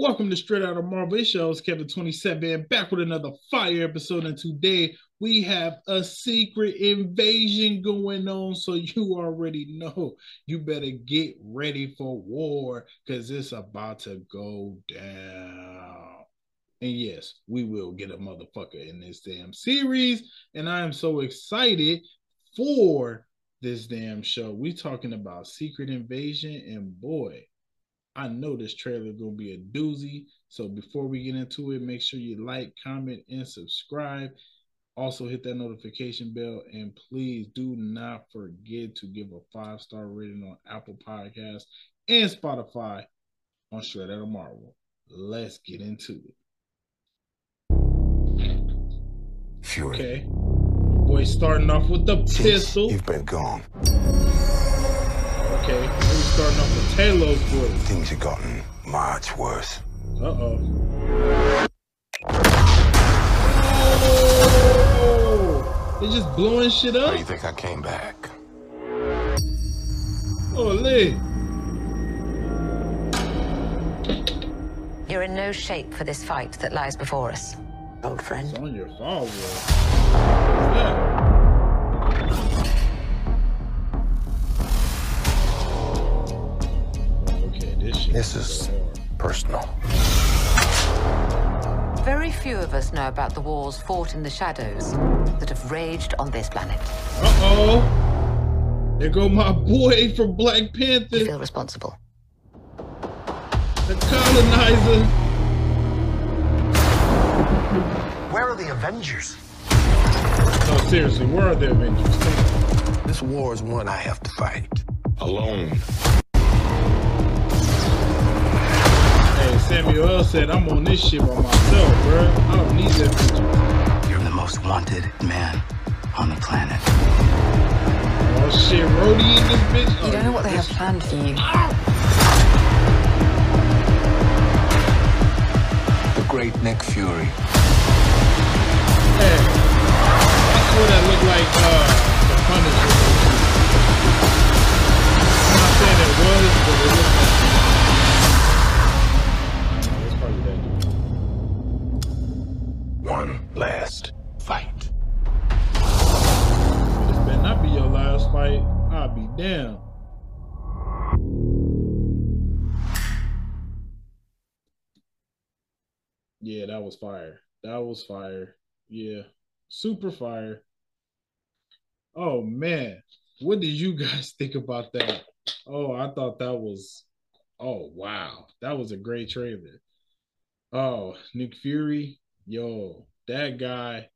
Welcome to Straight Out of Marvel. It's shows Kevin27 back with another fire episode. And today we have a secret invasion going on. So you already know you better get ready for war because it's about to go down. And yes, we will get a motherfucker in this damn series. And I am so excited for this damn show. We talking about Secret Invasion, and boy, I know this trailer is gonna be a doozy. So before we get into it, make sure you like, comment, and subscribe. Also hit that notification bell, and please do not forget to give a five star rating on Apple Podcasts and Spotify on Out of Marvel. Let's get into it. Fury. Okay. Boy, starting off with the Since pistol. You've been gone. Okay, we starting off with Talos voice. Things have gotten much worse. Uh oh. They just blowing shit How up. do you think I came back? Oh, Lee. You're in no shape for this fight that lies before us. Old friend. It's on your fall, bro. What's that? This is personal. Very few of us know about the wars fought in the shadows that have raged on this planet. Uh oh. There go my boy from Black You Panther, feel responsible. the colonizer. Where are the Avengers? No, seriously, where are the Avengers? This war is one I have to fight. Alone. Said I'm on this shit by myself, bro. I don't need that bitch. You're the most wanted man on the planet. Oh shit, Rhodey in this bitch. You don't know what they have planned for you. The great Nick Fury. Hey, I swear that look like uh, the Punisher. I'm not saying it was, but it looked like. Fight. I'll be damned. Yeah, that was fire. That was fire. Yeah, super fire. Oh man, what did you guys think about that? Oh, I thought that was. Oh wow, that was a great trailer. Oh, Nick Fury, yo, that guy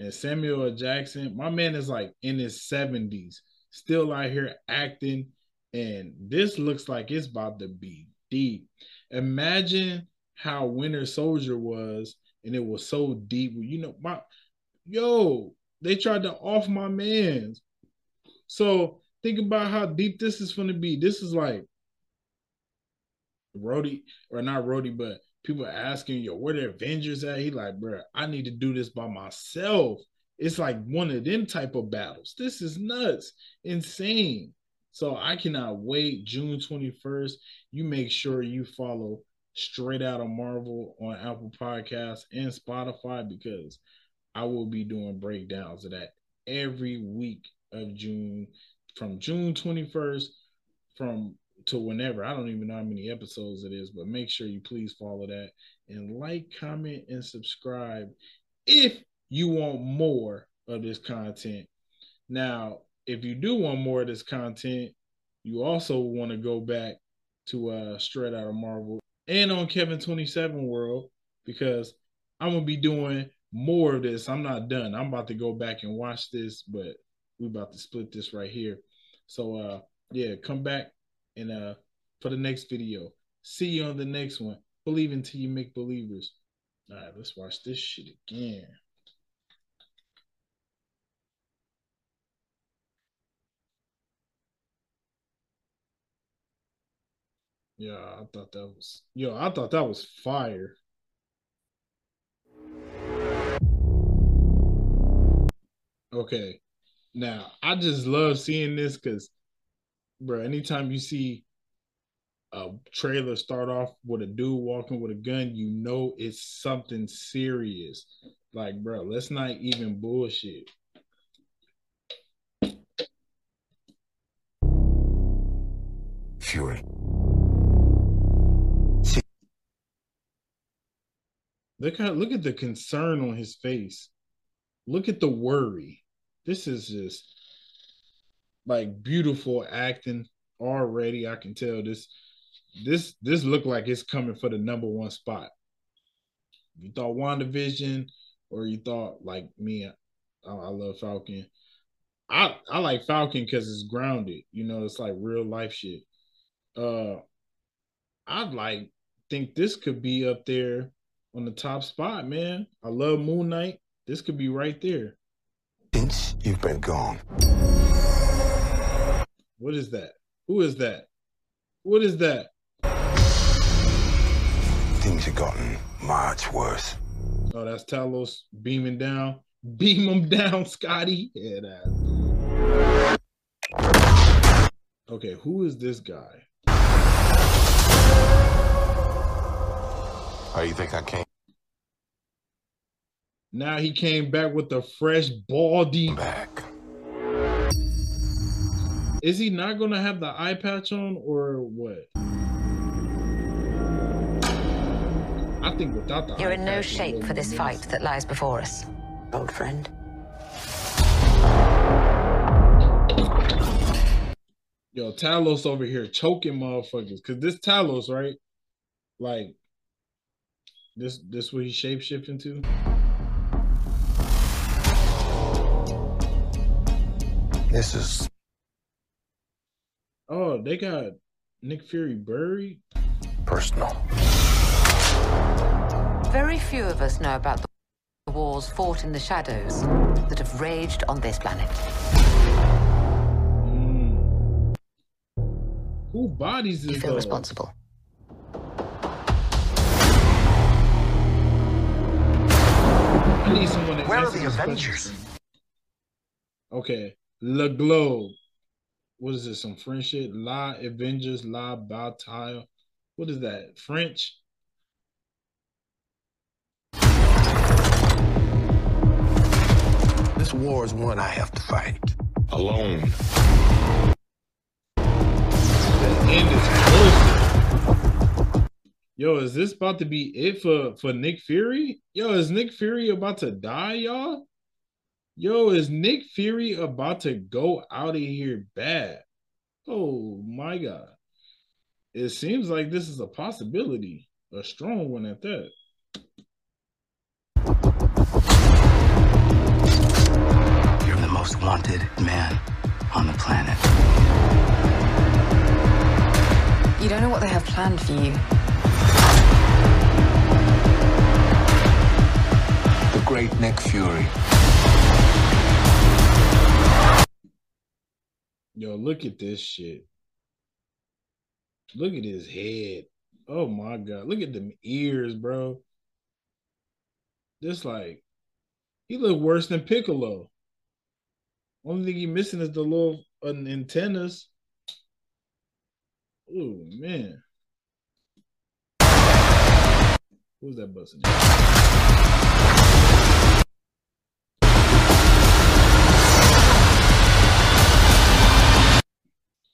and Samuel Jackson, my man is like in his 70s, still out here acting. And this looks like it's about to be deep. Imagine how Winter Soldier was, and it was so deep. You know, my yo, they tried to off my man's. So think about how deep this is gonna be. This is like Rhodey, or not Rhodey, but people asking, yo, where the Avengers at? He like, bro, I need to do this by myself. It's like one of them type of battles. This is nuts, insane. So I cannot wait. June 21st. You make sure you follow Straight Out of Marvel on Apple Podcasts and Spotify because I will be doing breakdowns of that every week of June from June 21st from to whenever. I don't even know how many episodes it is, but make sure you please follow that and like, comment, and subscribe if you want more of this content. Now, if you do want more of this content, you also want to go back to uh Straight Out of Marvel and on Kevin 27 World because I'm gonna be doing more of this. I'm not done. I'm about to go back and watch this, but we about to split this right here. So uh yeah, come back and uh for the next video. See you on the next one. Believe until you make believers. All right, let's watch this shit again. Yeah, I thought that was yo, I thought that was fire. Okay. Now, I just love seeing this because bro, anytime you see a trailer start off with a dude walking with a gun, you know it's something serious. Like, bro, let's not even bullshit. Fury. Look how look at the concern on his face. Look at the worry. This is just like beautiful acting already. I can tell this this this look like it's coming for the number one spot. You thought WandaVision, or you thought like me, I, I love Falcon. I I like Falcon because it's grounded. You know, it's like real life shit. Uh, I'd like think this could be up there on the top spot, man. I love Moon Knight. This could be right there. Since you've been gone. What is that? Who is that? What is that? Things have gotten much worse. Oh, that's Talos beaming down. Beam him down, Scotty. Yeah, that. Okay, who is this guy? How you think I came Now he came back with a fresh baldy. back? Is he not going to have the eye patch on or what? I think without the You're eye in no patch, shape for this fight nice. that lies before us, old friend. Yo, Talos over here choking motherfuckers. Cause this Talos, right? Like this this what he shape shifting to? This is Oh, they got Nick Fury buried. personal. Very few of us know about the wars fought in the shadows that have raged on this planet. Mm. Who bodies You feel those? responsible. I need someone to Where are the Avengers? for. Okay, Le Globe. What is this? Some French shit? La Avengers, La Bataille. What is that? French? This war is one I have to fight. Alone. The end is closer. Yo, is this about to be it for for Nick Fury? Yo, is Nick Fury about to die, y'all? Yo, is Nick Fury about to go out of here bad? Oh my god. It seems like this is a possibility, a strong one at that. You're the most wanted man on the planet. You don't know what they have planned for you. The great Nick Fury. Yo, look at this shit. Look at his head. Oh my god. Look at them ears, bro. Just like he look worse than Piccolo. Only thing he missing is the little uh, antennas. Oh man. Who's that busting?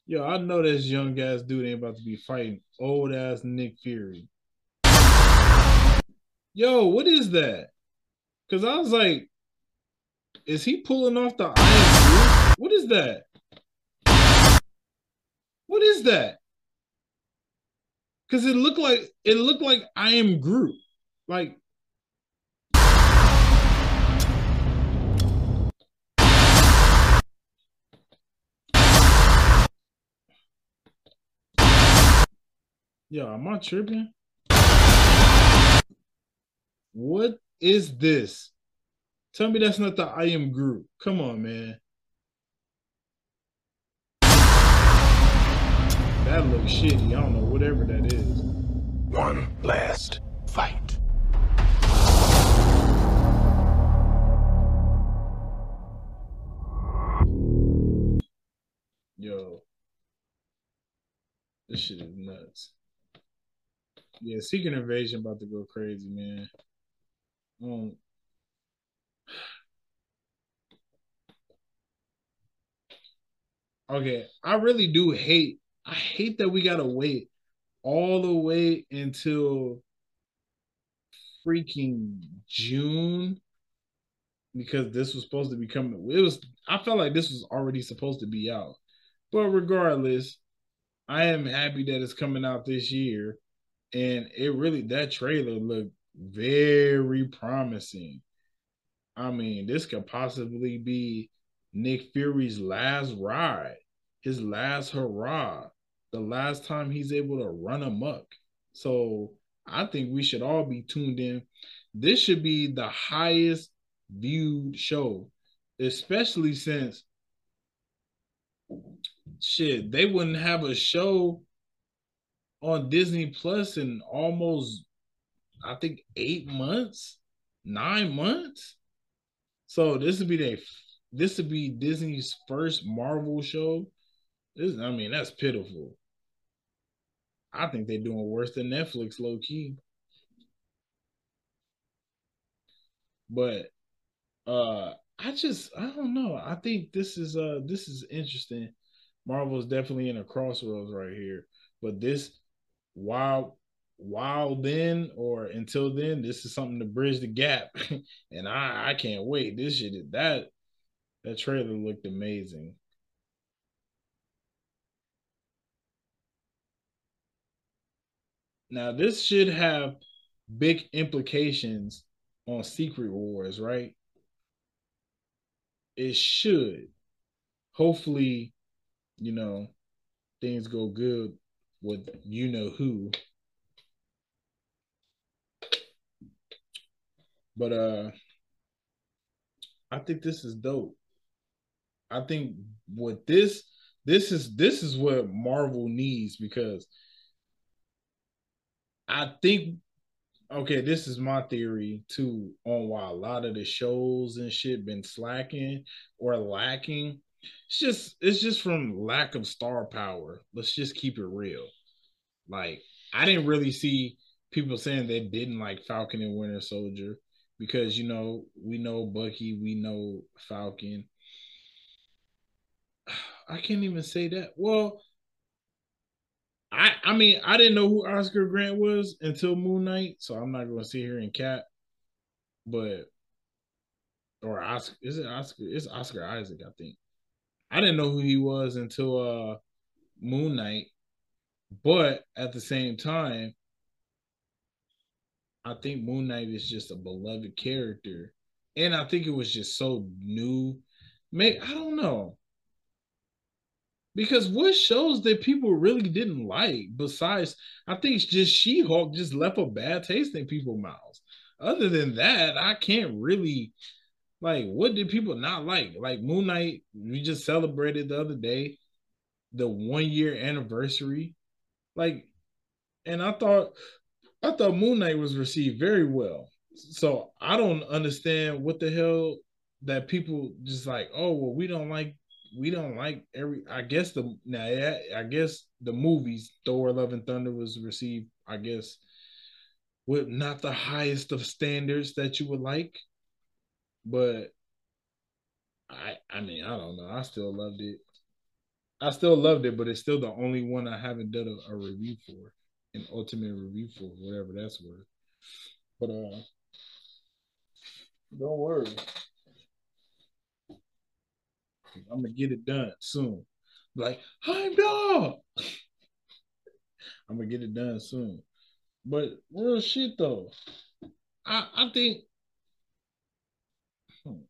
Yo, I know this young ass dude ain't about to be fighting old ass Nick Fury. Yo, what is that? Cause I was like, is he pulling off the Iron? What is that? What is that? Cause it looked like it looked like I am Groot. Like Yo, am I tripping? What is this? Tell me that's not the I am Groot. Come on, man. That looks shitty. I don't know, whatever that is. One last fight. Yo. This shit is nuts. Yeah, Secret Invasion about to go crazy, man. Um, okay, I really do hate. I hate that we gotta wait all the way until freaking June because this was supposed to be coming. It was. I felt like this was already supposed to be out, but regardless, I am happy that it's coming out this year, and it really that trailer looked very promising. I mean, this could possibly be Nick Fury's last ride, his last hurrah, the last time he's able to run amok. So I think we should all be tuned in. This should be the highest viewed show, especially since shit, they wouldn't have a show on Disney Plus in almost I think eight months, nine months. So this would be the this would be Disney's first Marvel show. This, I mean, that's pitiful. I think they're doing worse than Netflix, low key. But uh I just I don't know. I think this is uh this is interesting. Marvel is definitely in a crossroads right here. But this while while then or until then, this is something to bridge the gap. and I I can't wait. This shit that that trailer looked amazing. Now this should have big implications on Secret Wars, right? It should. Hopefully, you know, things go good with you know who. But uh I think this is dope. I think what this this is this is what Marvel needs because I think okay, this is my theory too on why a lot of the shows and shit been slacking or lacking. It's just it's just from lack of star power. Let's just keep it real. Like I didn't really see people saying they didn't like Falcon and Winter Soldier because you know we know Bucky, we know Falcon. I can't even say that. Well, I I mean I didn't know who Oscar Grant was until Moon Knight, so I'm not going to sit here and cap. But or Oscar is it Oscar? It's Oscar Isaac, I think. I didn't know who he was until uh Moon Knight, but at the same time, I think Moon Knight is just a beloved character, and I think it was just so new. May I don't know. Because what shows that people really didn't like besides i think just she-hulk just left a bad taste in people's mouths. Other than that i can't really like what did people not like? Like moon knight we just celebrated the other day the one year anniversary like and i thought i thought moon knight was received very well so i don't understand what the hell that people just like oh well we don't like we don't like every. I guess the now yeah, I guess the movies Thor: Love and Thunder was received. I guess with not the highest of standards that you would like, but I I mean I don't know. I still loved it. I still loved it, but it's still the only one I haven't done a, a review for, an ultimate review for, whatever that's worth. But uh, don't worry. I'm gonna get it done soon. Like, I'm dog. I'm gonna get it done soon. But real shit though, I I think. Hmm.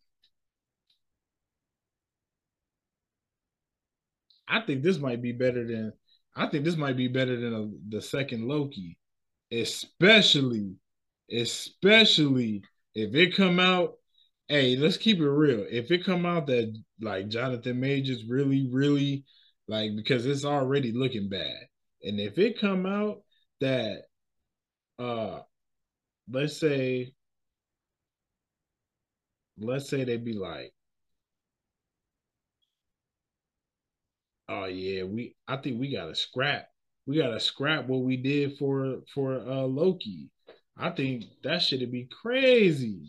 I think this might be better than. I think this might be better than a, the second Loki, especially, especially if it come out hey, let's keep it real. If it come out that like Jonathan Majors really, really like because it's already looking bad, and if it come out that uh let's say let's say they be like oh yeah we i think we gotta scrap we gotta scrap what we did for for uh Loki. I think that should be crazy.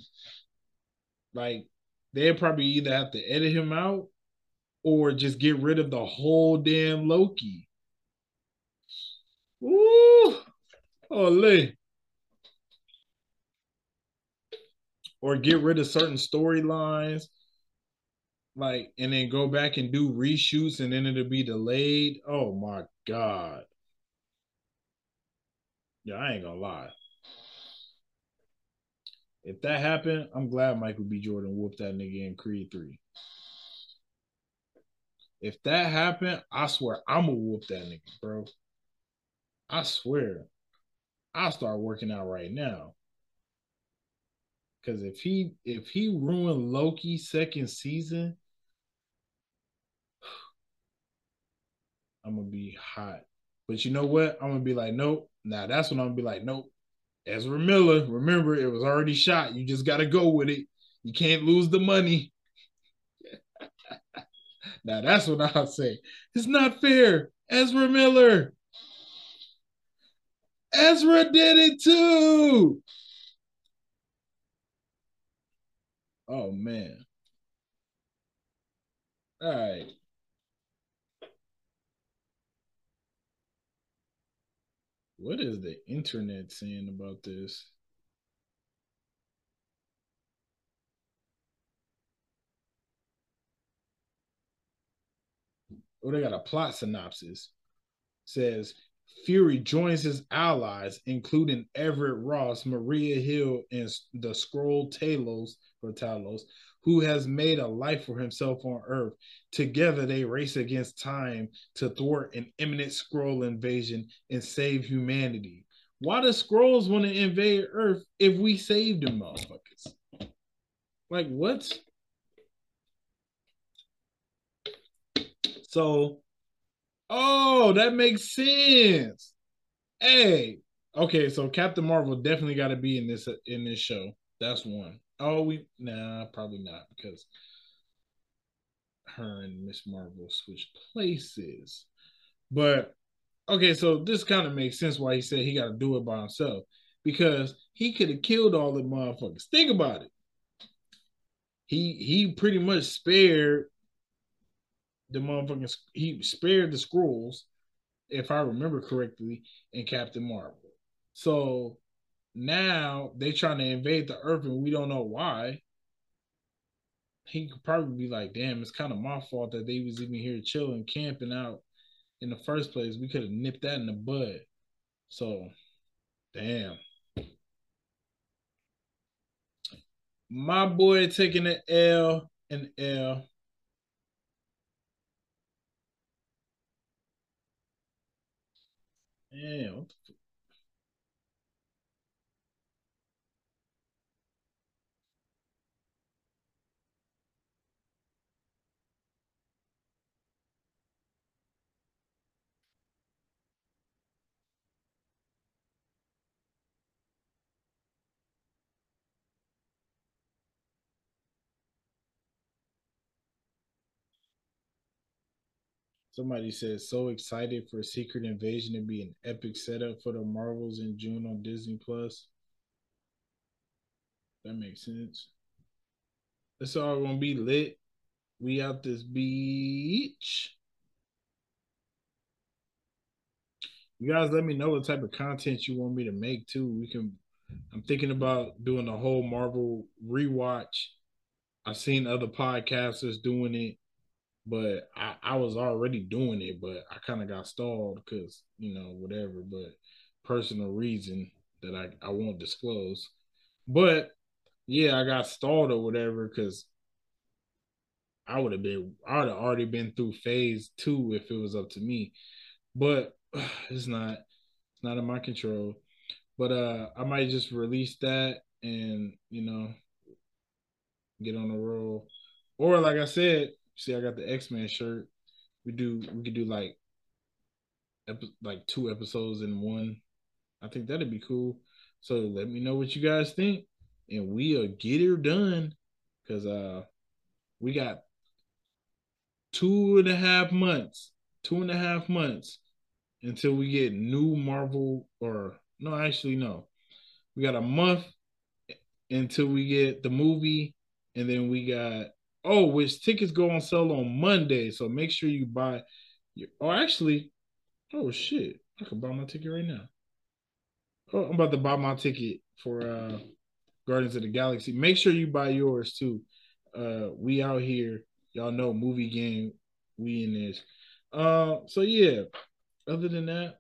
Like they'd probably either have to edit him out or just get rid of the whole damn Loki. Woo! Holy. Or get rid of certain storylines like and then go back and do reshoots and then it'll be delayed. Oh my god. Yeah, I ain't gonna lie. If that happened, I'm glad Michael B. Jordan whooped that nigga in Creed 3. If that happened, I swear I'm gonna whoop that nigga, bro. I swear. I'll start working out right now. Cause if he if he ruined Loki's second season, I'm gonna be hot. But you know what? I'm gonna be like, nope. Now that's when I'm gonna be like, nope. Ezra Miller, remember it was already shot. You just gotta go with it. You can't lose the money. now that's what I'll say. It's not fair. Ezra Miller. Ezra did it too. Oh man. All right. What is the internet saying about this? Oh, they got a plot synopsis. says Fury joins his allies, including Everett Ross, Maria Hill, and the Skrull Talos or Talos, who has made a life for himself on Earth. Together, they race against time to thwart an imminent Skrull invasion and save humanity. Why do Skrulls want to invade Earth if we saved them, motherfuckers? Like, what? So, oh, that makes sense. Hey, okay, so Captain Marvel definitely got to be in this in this show. That's one. Oh, we nah, probably not because her and Miss Marvel switch places. But okay, so this kind of makes sense why he said he got to do it by himself because he could have killed all the motherfuckers. Think about it. He he pretty much spared the motherfucking he spared the Skrulls, if I remember correctly, in Captain Marvel. So now they trying to invade the earth and we don't know why. He could probably be like, damn, it's kind of my fault that they was even here chilling, camping out in the first place. We could have nipped that in the bud. So, damn. My boy taking an L and L. Damn, Somebody says so excited for Secret Invasion to be an epic setup for the Marvels in June on Disney Plus. That makes sense. It's all gonna be lit. We out this beach. You guys let me know what type of content you want me to make too. We can I'm thinking about doing a whole Marvel rewatch. I've seen other podcasters doing it but I, I was already doing it, but I kind of got stalled because you know whatever, but personal reason that I I won't disclose. But yeah, I got stalled or whatever because I would have been I would have already been through phase two if it was up to me, but it's not it's not in my control. But uh, I might just release that and you know get on the roll, or like I said, See, I got the X Men shirt. We do we could do like like two episodes in one. I think that'd be cool. So let me know what you guys think, and we'll get it done. Cause uh, we got two and a half months, two and a half months until we get new Marvel or no, actually no. We got a month until we get the movie, and then we got oh, which tickets go on sale on Monday. So make sure you buy. Your, oh, actually, oh shit, I can buy my ticket right now. Oh, I'm about to buy my ticket for uh Guardians of the Galaxy. Make sure you buy yours too. Uh, we out here, y'all know movie game. We in this. Uh, so yeah. Other than that,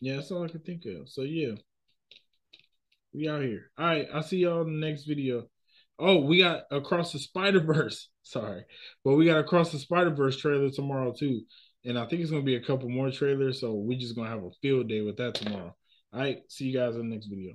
yeah, that's all I can think of. So yeah, we out here. All right, I'll see y'all in the next video. Oh, we got across the Spider Verse. Sorry, but we got across the Spider Verse trailer tomorrow too, and I think it's gonna be a couple more trailers. So we're just gonna have a field day with that tomorrow. All right, see you guys in the next video.